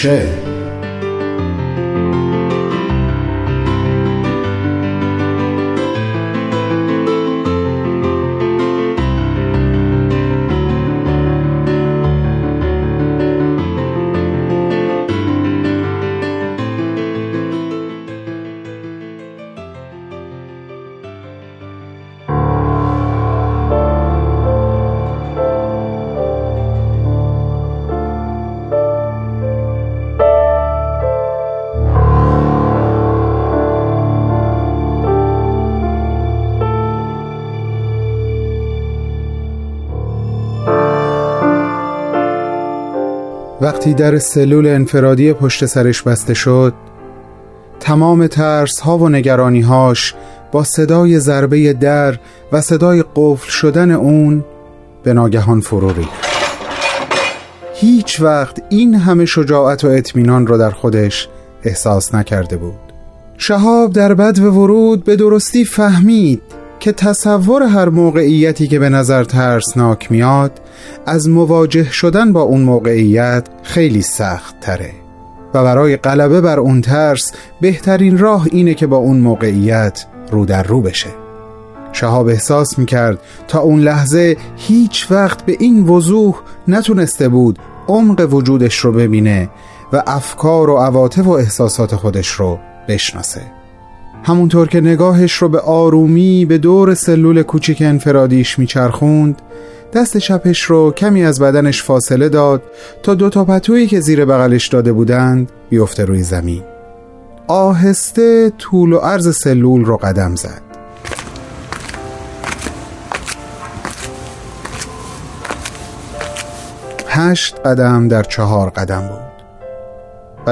c'è وقتی در سلول انفرادی پشت سرش بسته شد تمام ترس ها و نگرانی هاش با صدای ضربه در و صدای قفل شدن اون به ناگهان فرو ریخت. هیچ وقت این همه شجاعت و اطمینان را در خودش احساس نکرده بود. شهاب در بد و ورود به درستی فهمید که تصور هر موقعیتی که به نظر ترسناک میاد از مواجه شدن با اون موقعیت خیلی سخت تره. و برای غلبه بر اون ترس بهترین راه اینه که با اون موقعیت رو در رو بشه. شهاب احساس می‌کرد تا اون لحظه هیچ وقت به این وضوح نتونسته بود عمق وجودش رو ببینه و افکار و عواطف و احساسات خودش رو بشناسه. همونطور که نگاهش رو به آرومی به دور سلول کوچیک انفرادیش میچرخوند دست چپش رو کمی از بدنش فاصله داد تا دو تا پتویی که زیر بغلش داده بودند بیفته روی زمین. آهسته طول و عرض سلول رو قدم زد. هشت قدم در چهار قدم بود.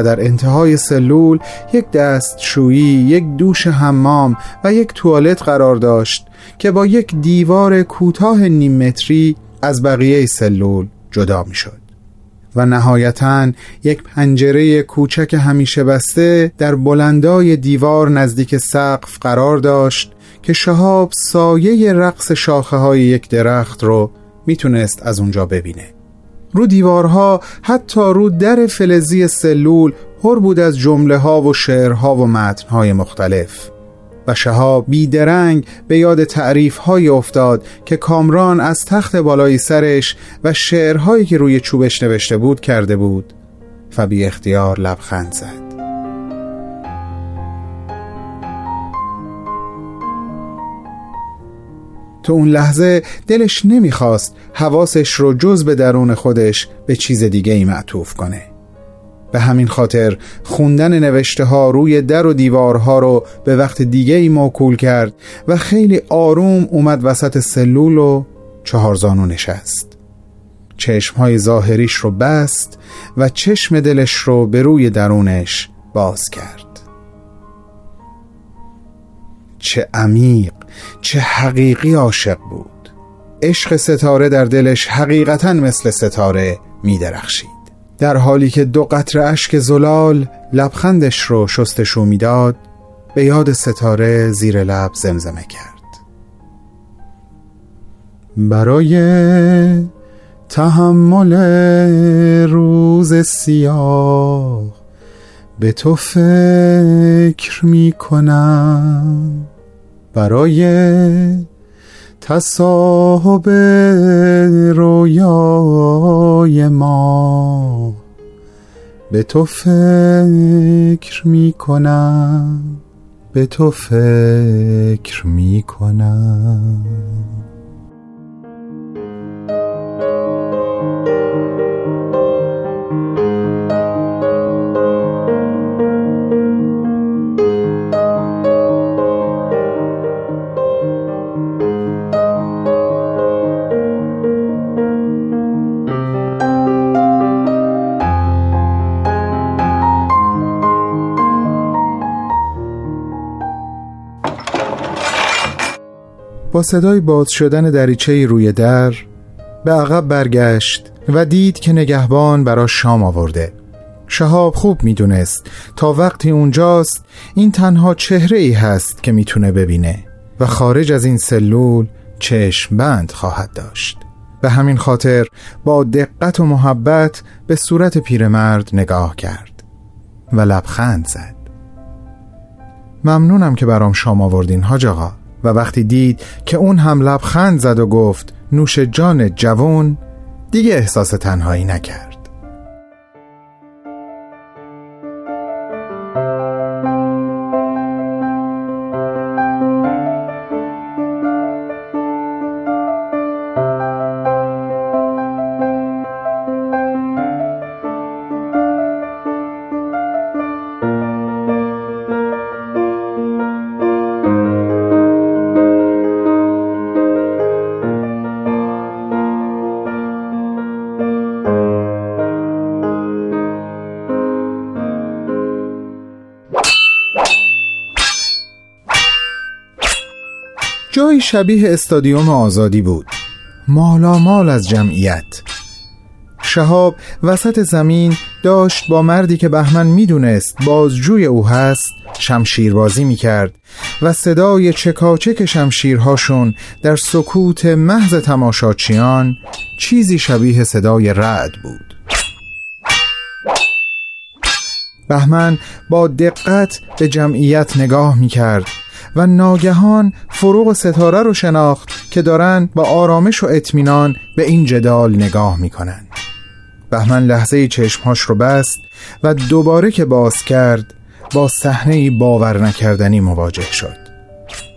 در انتهای سلول یک دستشویی، یک دوش حمام و یک توالت قرار داشت که با یک دیوار کوتاه نیم متری از بقیه سلول جدا می شد و نهایتا یک پنجره کوچک همیشه بسته در بلندای دیوار نزدیک سقف قرار داشت که شهاب سایه رقص شاخه های یک درخت رو می‌تونست از اونجا ببینه. رو دیوارها حتی رو در فلزی سلول پر بود از جمله ها و شعرها و متنهای مختلف. و شهاب بیدرنگ به یاد تعریف های افتاد که کامران از تخت بالای سرش و شعرهایی که روی چوبش نوشته بود کرده بود. و بی اختیار لبخند زد. تو اون لحظه دلش نمی‌خواست حواسش رو جز به درون خودش به چیز دیگه ای معطوف کنه. به همین خاطر خوندن نوشته ها روی در و دیوارها رو به وقت دیگه ای موکول کرد و خیلی آروم اومد وسط سلول و چهارزانو نشست. چشمهای ظاهریش رو بست و چشم دلش رو به روی درونش باز کرد. چه عمیق چه حقیقی عاشق بود. عشق ستاره در دلش حقیقتا مثل ستاره می درخشید در حالی که دو قطر اشک زلال لبخندش رو شستشو می‌داد به یاد ستاره زیر لب زمزمه کرد. برای تحمل روز سیاه به تو فکر می کنم برای تصاحب رویای ما. به تو فکر می کنم به تو فکر می کنم صدای باز شدن دریچه روی در به عقب برگشت و دید که نگهبان برا شام آورده. شهاب خوب می‌دونست تا وقتی اونجاست این تنها چهره ای هست که می‌تونه ببینه و خارج از این سلول چشم بند خواهد داشت. به همین خاطر با دقت و محبت به صورت پیرمرد نگاه کرد و لبخند زد. ممنونم که برام شام آوردین حاج آقا. و وقتی دید که اون هم لبخند زد و گفت نوش جان جوان دیگه احساس تنهایی نکرد. جایی شبیه استادیوم آزادی بود. مالامال از جمعیت. شهاب وسط زمین داشت با مردی که بهمن می‌دونست بازجوی او هست شمشیربازی می‌کرد و صدای چکاچک شمشیرهاشون در سکوت محض تماشاچیان چیزی شبیه صدای رعد بود. بهمن با دقت به جمعیت نگاه می‌کرد. و ناگهان فروغ ستاره رو شناخت که دارن با آرامش و اطمینان به این جدال نگاه می‌کنن. بهمن لحظه چشمهاش رو بست و دوباره که باز کرد با صحنه باور نکردنی مواجه شد.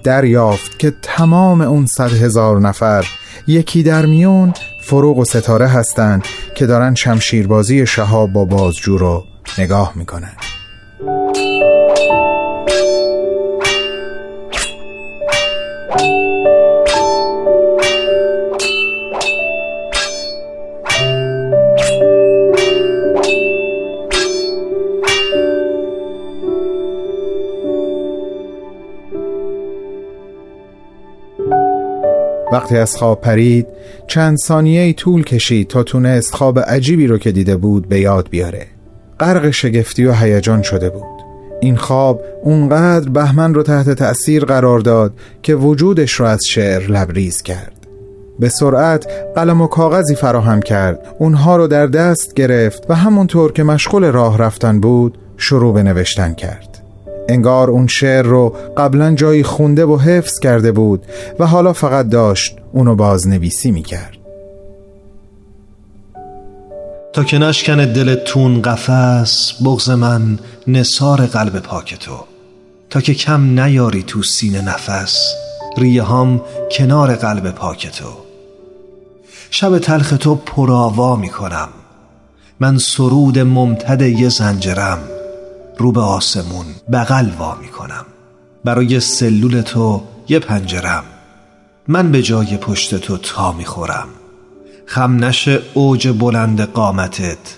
دریافت که تمام اون صد هزار نفر یکی در میون فروغ و ستاره هستند که دارن شمشیربازی شهاب با بازجو رو نگاه می‌کنن. وقتی از خواب پرید چند ثانیه طول کشید تا تونست خواب عجیبی رو که دیده بود به یاد بیاره. غرق شگفتی و هیجان شده بود. این خواب اونقدر بهمن رو تحت تأثیر قرار داد که وجودش رو از شعر لبریز کرد. به سرعت قلم و کاغذی فراهم کرد. اونها رو در دست گرفت و همونطور که مشغول راه رفتن بود شروع به نوشتن کرد. انگار اون شعر رو قبلا جایی خونده و حفظ کرده بود و حالا فقط داشت اونو بازنویسی می‌کرد. تا که نشکن دل تون قفس بغز من نصار قلب پاک تو. تا که کم نیاری تو سینه نفس ریه هم کنار قلب پاک تو. شب تلخ تو پراوا می‌کنم. من سرود ممتد یه زنجرم. رو به آسمون بغل وا می‌کنم. برای سلول تو یه پنجرم. من به جای پشت تو تا می‌خورم. خم نشه اوج بلند قامتت.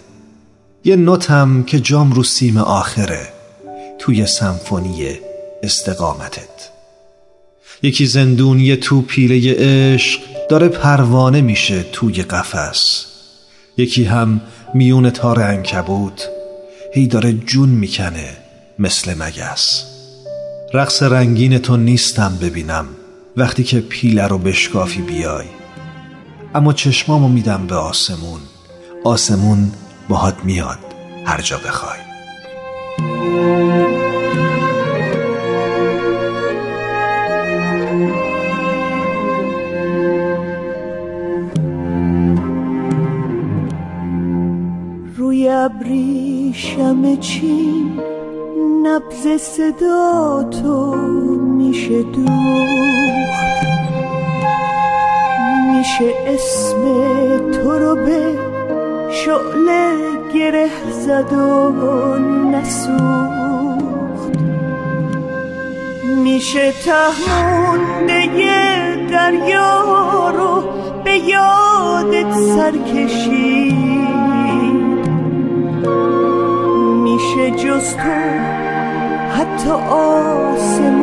یه نوتم که جام رو سیم آخره توی سمفونی استقامتت. یکی زندونی تو پیله عشق داره پروانه میشه توی قفس. یکی هم میون تار انکبوت هی داره جون می‌کنه مثل مگس. رقص رنگین تو نیستم ببینم وقتی که پیله رو بشکافی بیای. اما چشمامو میدم به آسمون آسمون باهات میاد هر جا بخوای. چین نبز صدا تو میشه دوخت. میشه اسم تو رو به شعله گره زد و نسوخت. میشه تهمونده دریا رو به یادت سرکشید. میشه جز تو حتی آسمون